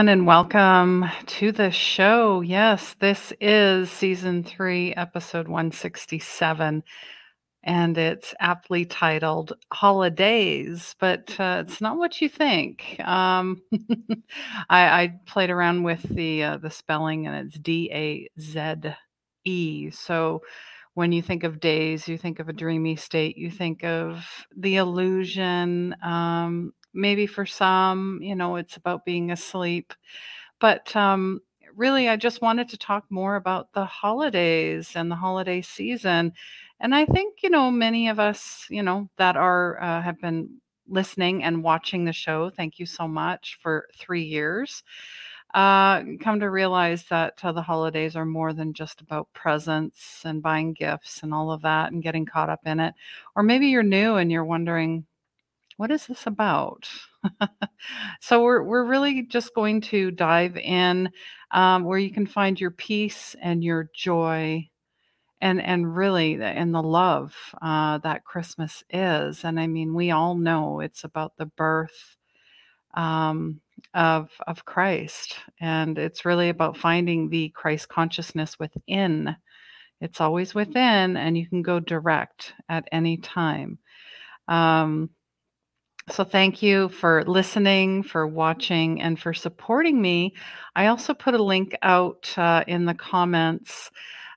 Everyone, and welcome to the show. Yes, this is season three, episode 167, and it's aptly titled Holidaze, but uh, it's not what you think. Um, I, I played around with the uh, the spelling, and it's D A Z E. So when you think of daze, you think of a dreamy state, you think of the illusion. Um, maybe for some, you know, it's about being asleep. But um, really, I just wanted to talk more about the holidays and the holiday season. And I think, you know, many of us, you know, that are uh, have been listening and watching the show, thank you so much for three years. Uh, come to realize that uh, the holidays are more than just about presents and buying gifts and all of that and getting caught up in it. Or maybe you're new and you're wondering, what is this about? so we're we're really just going to dive in um, where you can find your peace and your joy and and really the, and the love uh, that Christmas is. And I mean, we all know it's about the birth um, of of Christ, and it's really about finding the Christ consciousness within. It's always within, and you can go direct at any time. Um, so, thank you for listening, for watching, and for supporting me. I also put a link out uh, in the comments.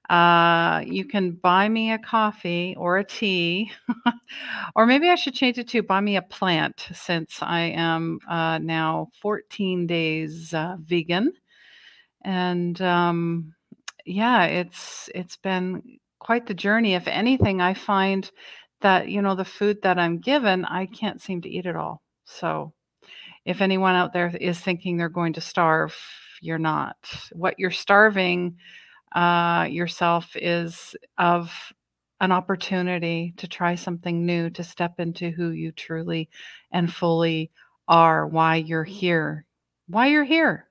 Uh, you can buy me a coffee or a tea, or maybe I should change it to buy me a plant since I am uh, now 14 days uh, vegan. And um, yeah, it's it's been quite the journey. If anything, I find that, you know, the food that I'm given, I can't seem to eat it all. So if anyone out there is thinking they're going to starve, you're not. What you're starving uh, yourself is of an opportunity to try something new, to step into who you truly and fully are, why you're here, why you're here,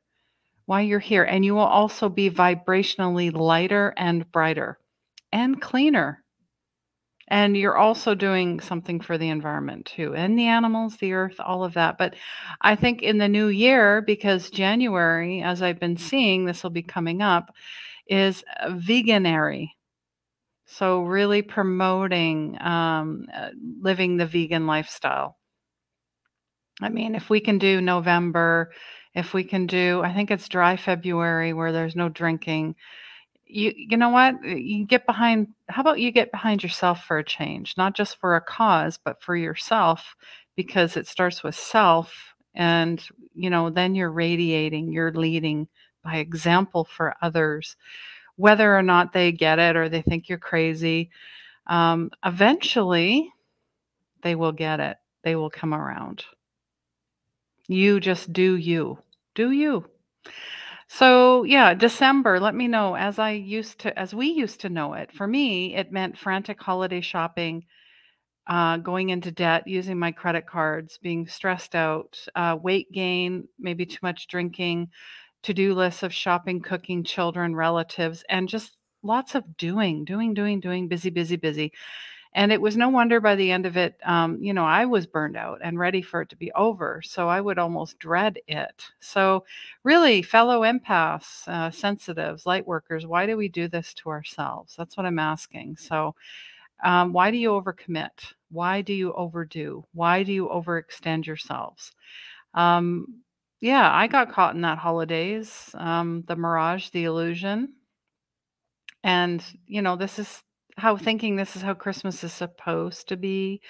why you're here. And you will also be vibrationally lighter and brighter and cleaner and you're also doing something for the environment too, and the animals, the earth, all of that. But I think in the new year, because January, as I've been seeing, this will be coming up, is Veganuary. So, really promoting um, uh, living the vegan lifestyle. I mean, if we can do November, if we can do, I think it's dry February where there's no drinking you you know what? You get behind how about you get behind yourself for a change not just for a cause but for yourself because it starts with self and you know then you're radiating you're leading by example for others whether or not they get it or they think you're crazy um, eventually they will get it they will come around. You just do you do you so, yeah, December, let me know as I used to as we used to know it. For me, it meant frantic holiday shopping, uh, going into debt, using my credit cards, being stressed out, uh, weight gain, maybe too much drinking, to-do lists of shopping, cooking, children, relatives, and just lots of doing, doing, doing, doing, busy, busy, busy. And it was no wonder by the end of it, um, you know, I was burned out and ready for it to be over. So I would almost dread it. So, really, fellow empaths, uh, sensitives, light workers, why do we do this to ourselves? That's what I'm asking. So, um, why do you overcommit? Why do you overdo? Why do you overextend yourselves? Um, yeah, I got caught in that holidays, um, the mirage, the illusion. And, you know, this is how thinking this is how Christmas is supposed to be.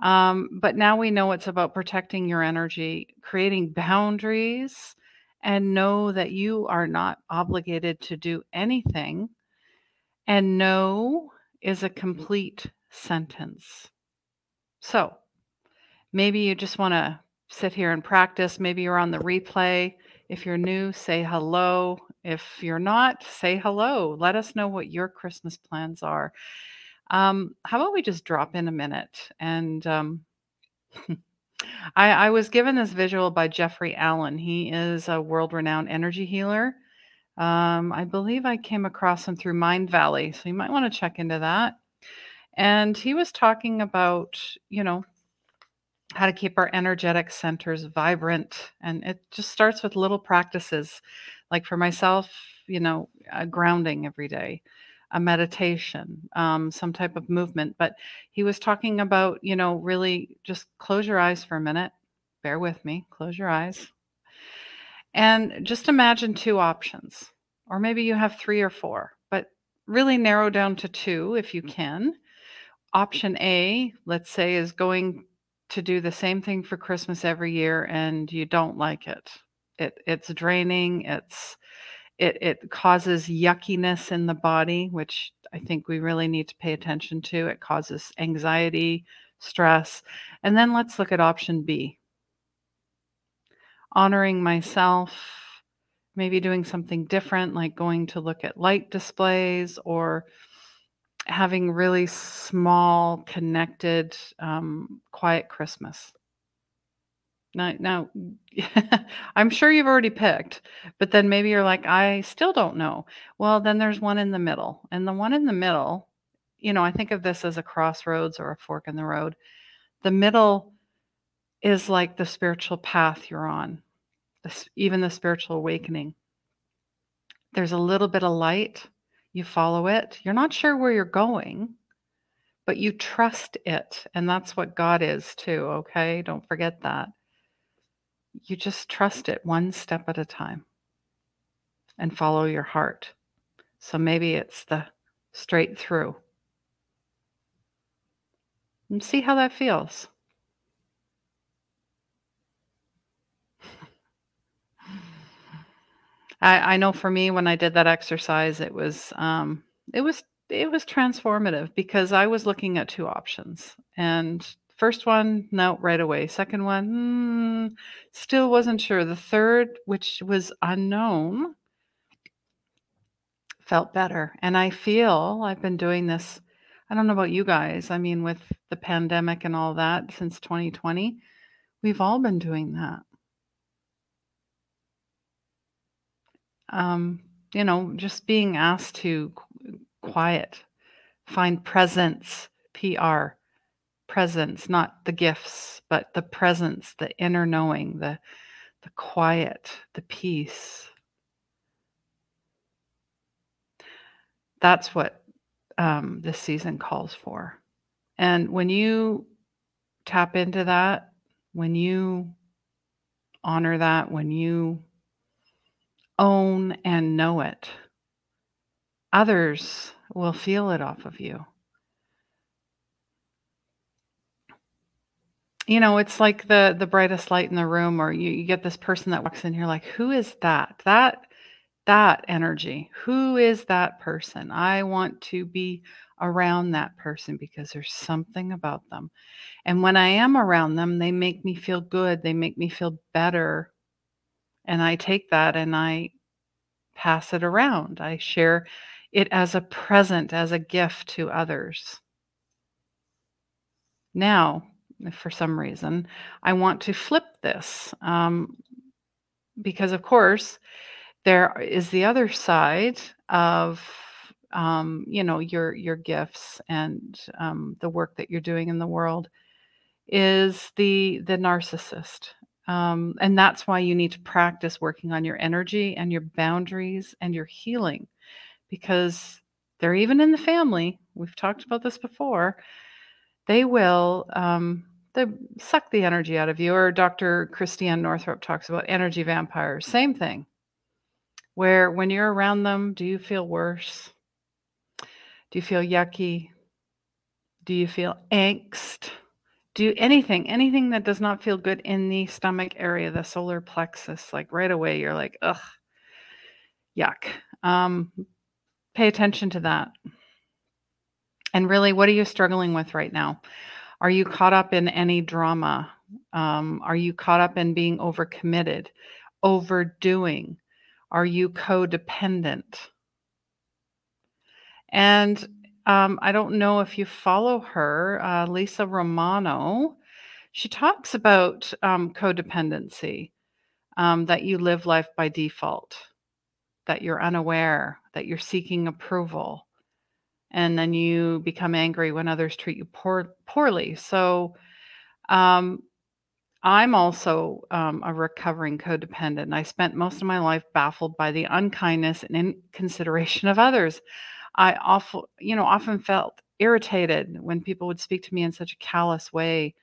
Um, but now we know it's about protecting your energy, creating boundaries, and know that you are not obligated to do anything. And no is a complete sentence. So maybe you just want to sit here and practice. Maybe you're on the replay. If you're new, say hello. If you're not, say hello. Let us know what your Christmas plans are. Um, how about we just drop in a minute? And um, I, I was given this visual by Jeffrey Allen. He is a world renowned energy healer. Um, I believe I came across him through Mindvalley. So you might want to check into that. And he was talking about, you know, how to keep our energetic centers vibrant. And it just starts with little practices. Like for myself, you know, grounding every day, a meditation, um, some type of movement. But he was talking about, you know, really just close your eyes for a minute. Bear with me, close your eyes. And just imagine two options, or maybe you have three or four, but really narrow down to two if you can. Option A, let's say, is going to do the same thing for Christmas every year and you don't like it. It it's draining, it's it it causes yuckiness in the body, which I think we really need to pay attention to. It causes anxiety, stress. And then let's look at option B. Honoring myself, maybe doing something different like going to look at light displays or having really small, connected, um, quiet Christmas. Now, now I'm sure you've already picked, but then maybe you're like, I still don't know. Well, then there's one in the middle. And the one in the middle, you know, I think of this as a crossroads or a fork in the road. The middle is like the spiritual path you're on, even the spiritual awakening. There's a little bit of light you follow it. You're not sure where you're going, but you trust it. And that's what God is too, okay? Don't forget that. You just trust it one step at a time and follow your heart. So maybe it's the straight through. And see how that feels. I, I know for me when I did that exercise, it was um, it was it was transformative because I was looking at two options, and first one, no, right away. Second one, mm, still wasn't sure. The third, which was unknown, felt better, and I feel I've been doing this. I don't know about you guys. I mean, with the pandemic and all that since 2020, we've all been doing that. um, you know, just being asked to quiet, find presence, PR, presence, not the gifts, but the presence, the inner knowing, the the quiet, the peace. That's what um, this season calls for. And when you tap into that, when you honor that, when you own and know it, others will feel it off of you. You know, it's like the the brightest light in the room, or you, you get this person that walks in, you're like, who is that? That that energy. Who is that person? I want to be around that person because there's something about them. And when I am around them, they make me feel good. They make me feel better and I take that and I pass it around. I share it as a present, as a gift to others. Now, for some reason, I want to flip this um, because, of course, there is the other side of um, you know your your gifts and um, the work that you're doing in the world is the the narcissist um, and that's why you need to practice working on your energy and your boundaries and your healing because they're even in the family. We've talked about this before. They will um, they suck the energy out of you. Or Dr. Christiane Northrup talks about energy vampires. Same thing. Where when you're around them, do you feel worse? Do you feel yucky? Do you feel angst? do anything, anything that does not feel good in the stomach area, the solar plexus, like right away, you're like, ugh, yuck. Um, pay attention to that. And really, what are you struggling with right now? Are you caught up in any drama? Um, are you caught up in being overcommitted, overdoing? Are you codependent? And um, I don't know if you follow her, uh, Lisa Romano. She talks about um, codependency, um, that you live life by default, that you're unaware, that you're seeking approval, and then you become angry when others treat you poor, poorly. So, um, I'm also um, a recovering codependent. I spent most of my life baffled by the unkindness and inconsideration of others. I awful, you know, often felt irritated when people would speak to me in such a callous way,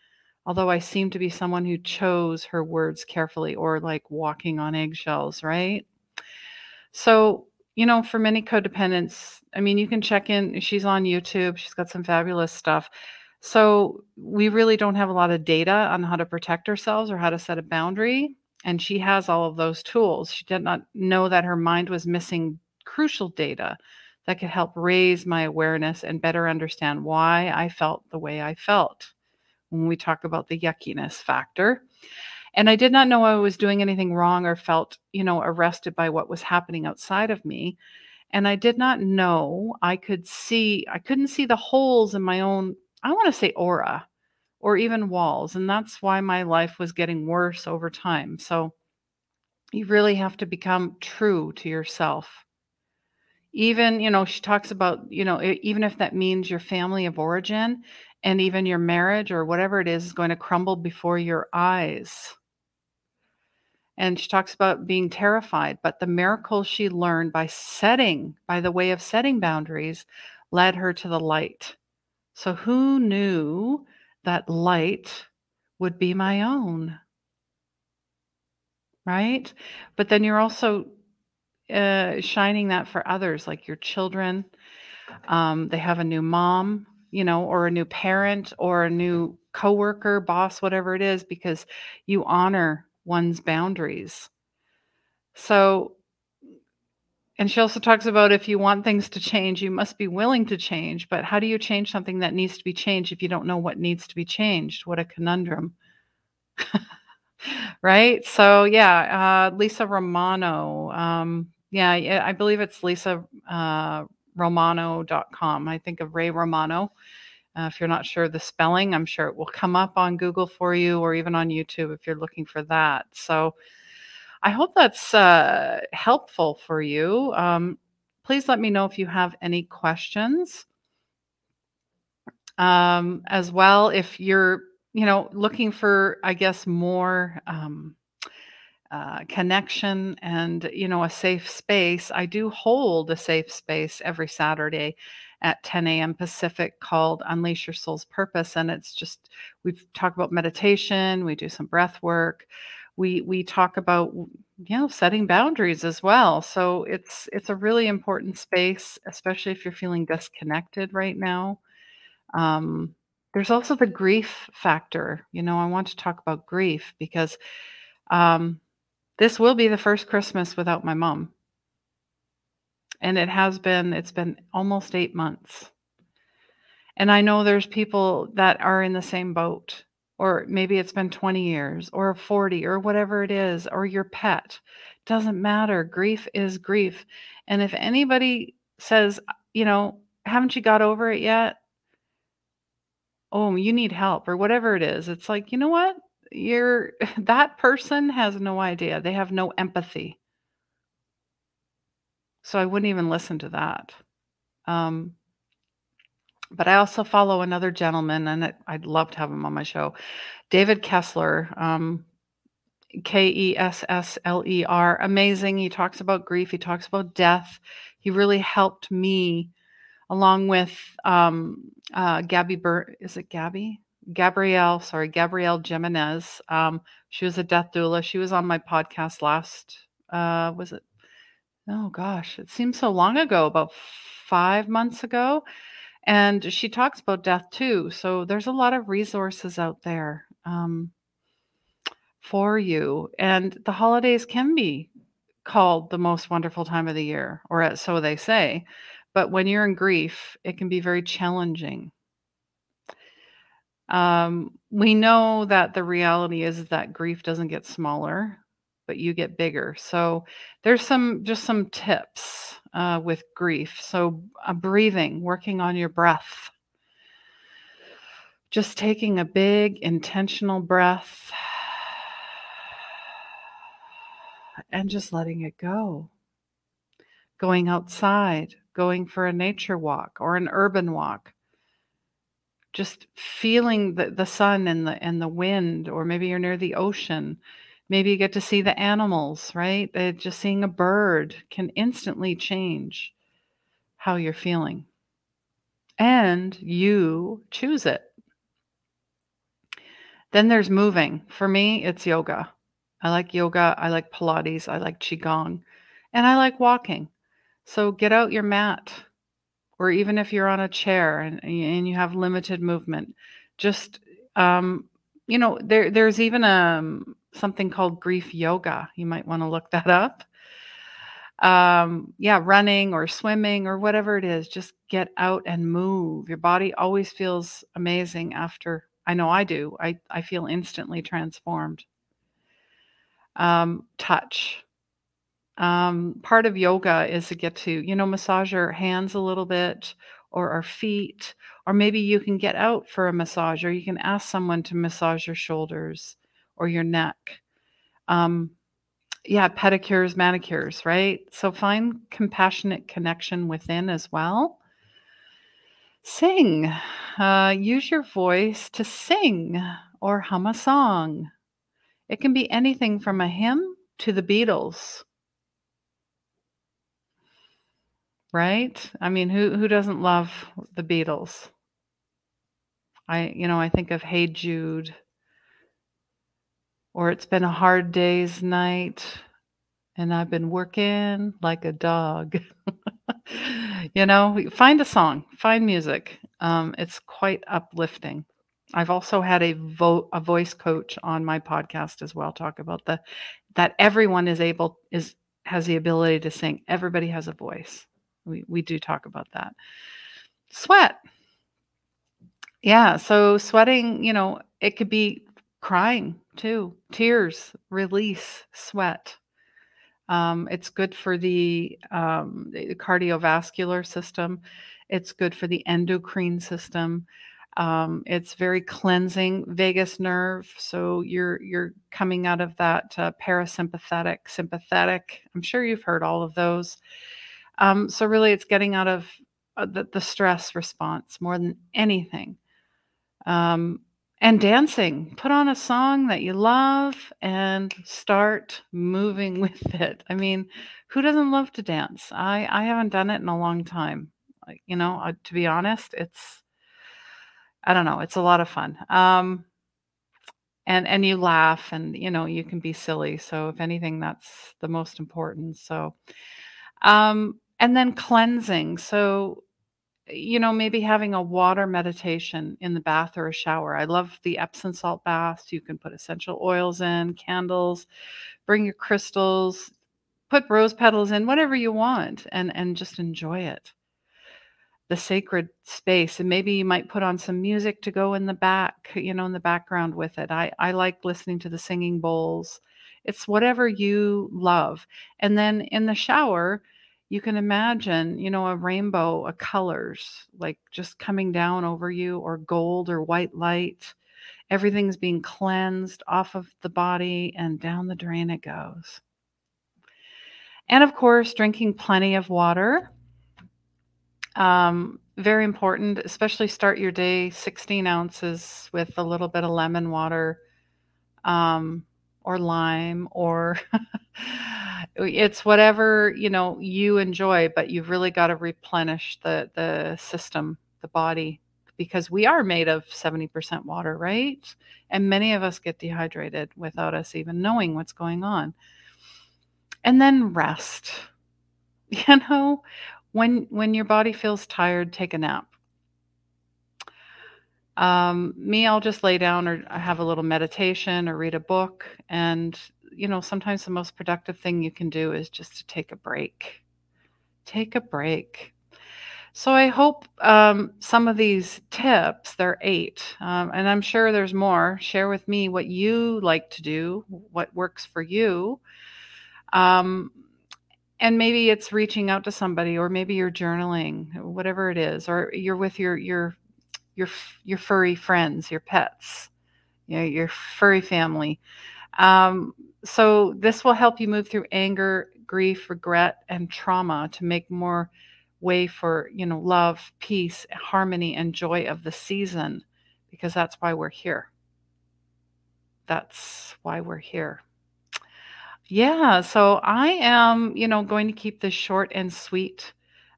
although I seemed to be someone who chose her words carefully or like walking on eggshells, right? So, you know, for many codependents, I mean, you can check in. She's on YouTube. She's got some fabulous stuff. So, we really don't have a lot of data on how to protect ourselves or how to set a boundary. And she has all of those tools. She did not know that her mind was missing crucial data that could help raise my awareness and better understand why I felt the way I felt when we talk about the yuckiness factor. And I did not know I was doing anything wrong or felt, you know, arrested by what was happening outside of me. And I did not know I could see, I couldn't see the holes in my own, I want to say aura or even walls. And that's why my life was getting worse over time. So you really have to become true to yourself even you know she talks about you know even if that means your family of origin and even your marriage or whatever it is is going to crumble before your eyes and she talks about being terrified but the miracles she learned by setting by the way of setting boundaries led her to the light. So who knew that light would be my own? Right? But then you're also uh, shining that for others, like your children. Um, they have a new mom, you know, or a new parent or a new coworker, boss, whatever it is, because you honor one's boundaries. So, and she also talks about if you want things to change, you must be willing to change. But how do you change something that needs to be changed if you don't know what needs to be changed? What a conundrum. right? So, yeah, uh, Lisa Romano. Um, yeah, I believe it's Lisa uh, Romano.com. I think of Ray Romano. Uh, if you're not sure of the spelling, I'm sure it will come up on Google for you or even on YouTube if you're looking for that. So I hope that's uh, helpful for you. Um, please let me know if you have any questions. Um, as well, if you're, you know, looking for, I guess, more um, uh, connection and you know a safe space i do hold a safe space every saturday at 10 a.m pacific called unleash your soul's purpose and it's just we talk about meditation we do some breath work we we talk about you know setting boundaries as well so it's it's a really important space especially if you're feeling disconnected right now um, there's also the grief factor you know i want to talk about grief because um, this will be the first Christmas without my mom. And it has been, it's been almost eight months. And I know there's people that are in the same boat, or maybe it's been 20 years, or 40, or whatever it is, or your pet. Doesn't matter. Grief is grief. And if anybody says, you know, haven't you got over it yet? Oh, you need help, or whatever it is, it's like, you know what? you're that person has no idea. They have no empathy. So I wouldn't even listen to that. Um, but I also follow another gentleman, and it, I'd love to have him on my show, David Kessler, um, K E S S L E R. Amazing. He talks about grief. He talks about death. He really helped me, along with um, uh, Gabby. Bur- is it Gabby? Gabrielle, sorry, Gabrielle Jimenez. Um, she was a death doula. She was on my podcast last, uh, was it? Oh gosh, it seems so long ago, about five months ago. And she talks about death too. So there's a lot of resources out there um, for you. And the holidays can be called the most wonderful time of the year, or so they say. But when you're in grief, it can be very challenging. Um, we know that the reality is that grief doesn't get smaller, but you get bigger. So there's some just some tips uh, with grief. So uh, breathing, working on your breath, just taking a big intentional breath and just letting it go. Going outside, going for a nature walk or an urban walk just feeling the, the sun and the and the wind, or maybe you're near the ocean. Maybe you get to see the animals, right? Just seeing a bird can instantly change how you're feeling. And you choose it. Then there's moving. For me, it's yoga. I like yoga. I like Pilates. I like Qigong. And I like walking. So get out your mat. Or even if you're on a chair and, and you have limited movement, just, um, you know, there, there's even a, um, something called grief yoga. You might want to look that up. Um, yeah, running or swimming or whatever it is, just get out and move. Your body always feels amazing after. I know I do. I, I feel instantly transformed. Um, touch. Um, part of yoga is to get to, you know, massage your hands a little bit or our feet, or maybe you can get out for a massage, or you can ask someone to massage your shoulders or your neck. Um, yeah, pedicures, manicures, right? So find compassionate connection within as well. Sing. Uh, use your voice to sing or hum a song. It can be anything from a hymn to the Beatles. Right? I mean, who who doesn't love the Beatles? I you know, I think of Hey Jude or it's been a hard day's night and I've been working like a dog. you know, find a song, find music. Um, it's quite uplifting. I've also had a vo- a voice coach on my podcast as well talk about the that everyone is able is has the ability to sing. Everybody has a voice. We we do talk about that. Sweat. Yeah, so sweating, you know, it could be crying too. Tears, release, sweat. Um, it's good for the, um, the cardiovascular system. It's good for the endocrine system. Um, it's very cleansing vagus nerve. So you're you're coming out of that uh, parasympathetic, sympathetic. I'm sure you've heard all of those. Um, so really, it's getting out of uh, the, the stress response more than anything. Um, and dancing. Put on a song that you love and start moving with it. I mean, who doesn't love to dance? I I haven't done it in a long time. You know, to be honest, it's I don't know, it's a lot of fun. Um and and you laugh and you know, you can be silly. So if anything that's the most important. So um and then cleansing. So you know, maybe having a water meditation in the bath or a shower. I love the Epsom salt baths. You can put essential oils in, candles, bring your crystals, put rose petals in, whatever you want, and and just enjoy it. The sacred space, and maybe you might put on some music to go in the back, you know, in the background with it. I I like listening to the singing bowls. It's whatever you love, and then in the shower you can imagine, you know, a rainbow of colors like just coming down over you, or gold or white light. Everything's being cleansed off of the body and down the drain it goes. And of course, drinking plenty of water. Um, very important, especially start your day 16 ounces with a little bit of lemon water um, or lime or it's whatever you know you enjoy but you've really got to replenish the the system the body because we are made of 70% water right? And many of us get dehydrated without us even knowing what's going on. And then rest. You know when when your body feels tired take a nap. Um, me i'll just lay down or have a little meditation or read a book and you know, sometimes the most productive thing you can do is just to take a break. Take a break. So I hope um, some of these tips, there are eight, um, and I'm sure there's more. Share with me what you like to do, what works for you. Um, and maybe it's reaching out to somebody, or maybe you're journaling, whatever it is, or you're with your your your your furry friends, your pets, you know, your furry family. Um, so this will help you move through anger, grief, regret, and trauma to make more way for, you know, love, peace, harmony, and joy of the season because that's why we're here. That's why we're here. Yeah, so I am, you know, going to keep this short and sweet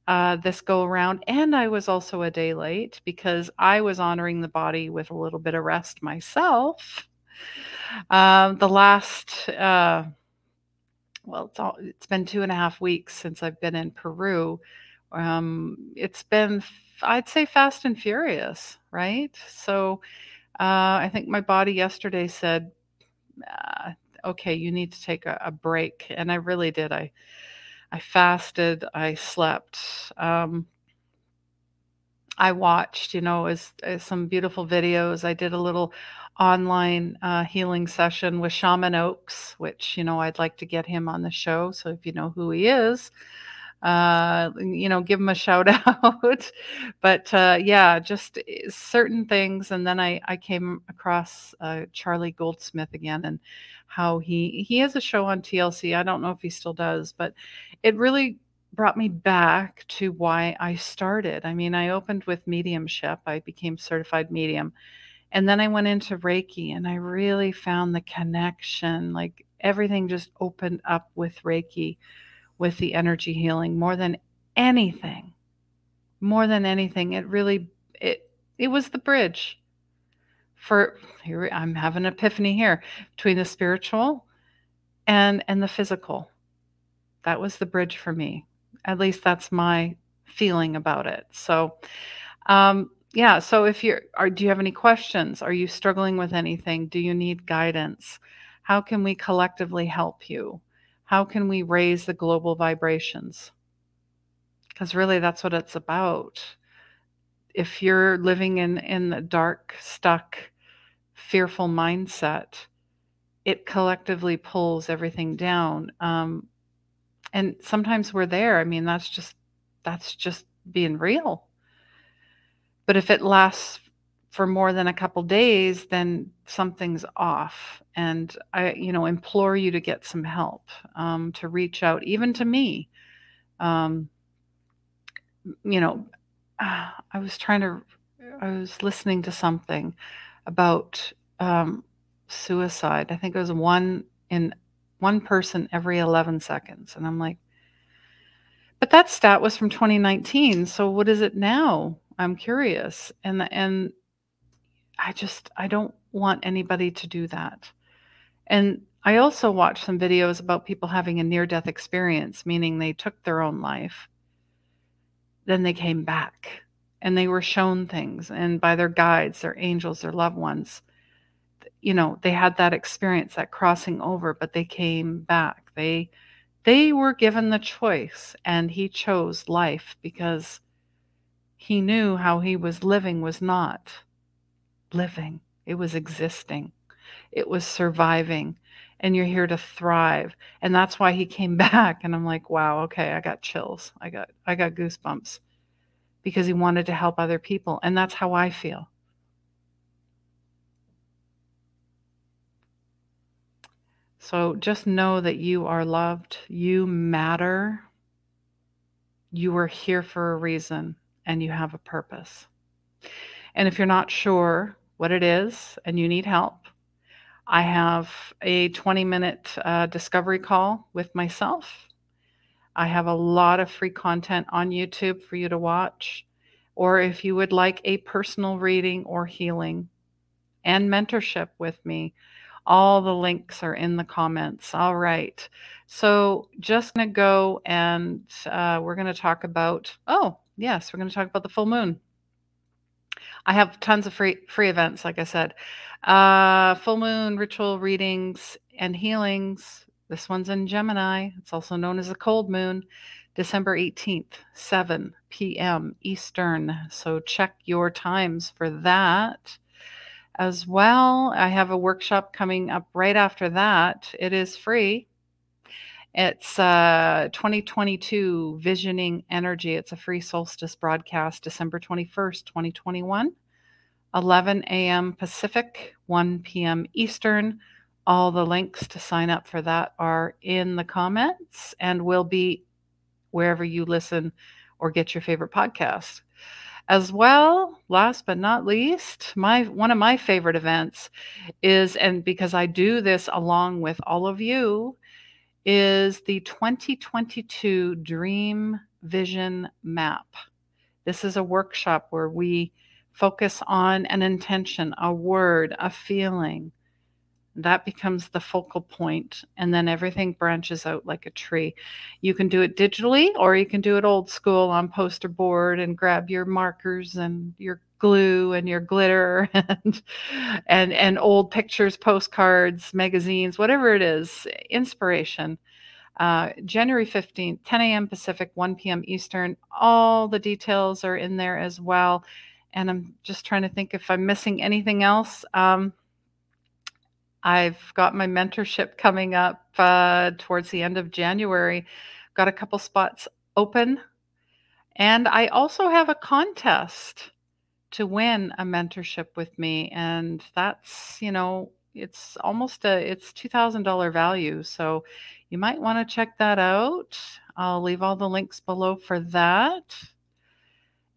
uh, this go around. And I was also a day late because I was honoring the body with a little bit of rest myself. Um, the last, uh, well, it's all, it's been two and a half weeks since I've been in Peru. Um, it's been, I'd say, fast and furious, right? So uh, I think my body yesterday said, uh, okay, you need to take a, a break. And I really did. I, I fasted, I slept. Um, I watched, you know, as, as some beautiful videos. I did a little online uh, healing session with Shaman Oaks, which, you know, I'd like to get him on the show. So if you know who he is, uh, you know, give him a shout out. but uh, yeah, just eh, certain things. And then I, I came across uh, Charlie Goldsmith again and how he he has a show on TLC. I don't know if he still does, but it really brought me back to why I started. I mean, I opened with mediumship. I became certified medium. And then I went into Reiki and I really found the connection. Like everything just opened up with Reiki with the energy healing more than anything more than anything. It really it it was the bridge for here i'm having an epiphany here between the spiritual and and the physical. That was the bridge for me. At least that's my feeling about it. So um yeah so if you're are do you have any questions are you struggling with anything do you need guidance how can we collectively help you how can we raise the global vibrations? Because really, that's what it's about. If you're living in, in the dark, stuck, fearful mindset, it collectively pulls everything down. Um, and sometimes we're there. I mean, that's just that's just being real. But if it lasts for more than a couple days, then something's off. And I, you know, implore you to get some help, um, to reach out, even to me. Um, you know, I was trying to, I was listening to something about um, suicide. I think it was one in one person every 11 seconds. And I'm like, but that stat was from 2019. So what is it now? I'm curious. And, and I just, I don't want anybody to do that. And I also watched some videos about people having a near death experience, meaning they took their own life. Then they came back and they were shown things, and by their guides, their angels, their loved ones, you know, they had that experience, that crossing over, but they came back. They they were given the choice, and he chose life because he knew how he was living was not living, it was existing, it was surviving. And you're here to thrive. And that's why he came back. And I'm like, wow, okay, I got chills. I got I got goosebumps because he wanted to help other people. And that's how I feel. So just know that you are loved, you matter, you are here for a reason, and you have a purpose. And if you're not sure what it is and you need help, I have a 20 minute uh, discovery call with myself. I have a lot of free content on YouTube for you to watch. Or if you would like a personal reading or healing and mentorship with me, all the links are in the comments. All right. So just going to go and uh, we're going to talk about, oh, yes, we're going to talk about the full moon. I have tons of free free events, like I said. Uh, full moon ritual readings and healings. This one's in Gemini. It's also known as the cold moon, December 18th, 7 p.m. Eastern. So check your times for that as well. I have a workshop coming up right after that. It is free. It's uh, 2022 Visioning Energy. It's a free solstice broadcast, December 21st, 2021, 11 a.m. Pacific, 1 p.m. Eastern. All the links to sign up for that are in the comments and will be wherever you listen or get your favorite podcast. As well, last but not least, my one of my favorite events is and because I do this along with all of you is the 2022 Dream Vision Map. This is a workshop where we focus on an intention, a word, a feeling, that becomes the focal point and then everything branches out like a tree you can do it digitally or you can do it old school on poster board and grab your markers and your glue and your glitter and and and old pictures postcards magazines whatever it is inspiration uh, January 15th, 10 a.m. Pacific, 1 p.m. Eastern. All the details are in there as well. And I'm just trying to think if I'm missing anything else. Um, I've got my mentorship coming up uh, towards the end of January. Got a couple spots open. And I also have a contest to win a mentorship with me. And that's, you know, it's almost a it's $2000 value so you might want to check that out i'll leave all the links below for that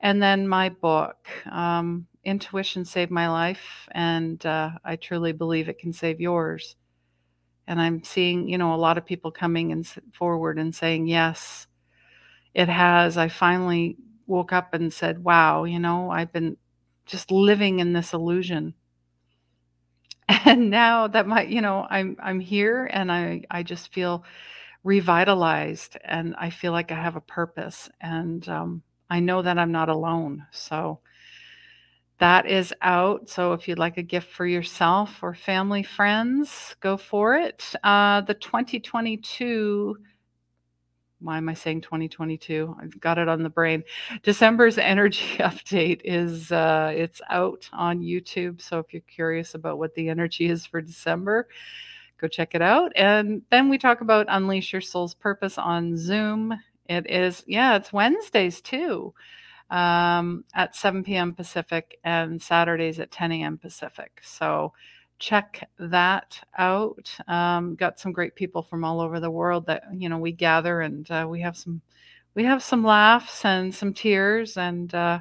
and then my book um, intuition saved my life, and uh, I truly believe it can save yours. And I'm seeing, you know, a lot of people coming and forward and saying, yes, it has. I finally woke up and said, wow, you know, I've been just living in this illusion. And now that my, you know, I'm I'm here and I I just feel revitalized and I feel like I have a purpose and um, I know that I'm not alone. So that is out. So if you'd like a gift for yourself or family, friends, go for it. Uh, the 2022 why am I saying 2022? I've got it on the brain. December's energy update is uh, it's out on YouTube. So if you're curious about what the energy is for December, go check it out. And then we talk about unleash your soul's purpose on Zoom. It is yeah, it's Wednesdays too um, at 7 p.m. Pacific and Saturdays at 10 a.m. Pacific. So check that out. Um, got some great people from all over the world that you know we gather and uh, we have some we have some laughs and some tears and uh,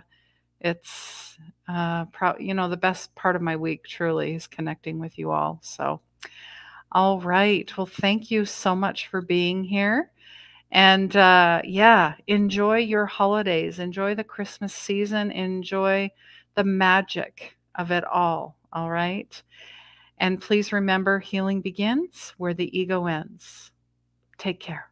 it's uh, pro- you know the best part of my week truly is connecting with you all. So all right, well thank you so much for being here. And uh, yeah, enjoy your holidays, enjoy the Christmas season, enjoy the magic of it all. All right. And please remember healing begins where the ego ends. Take care.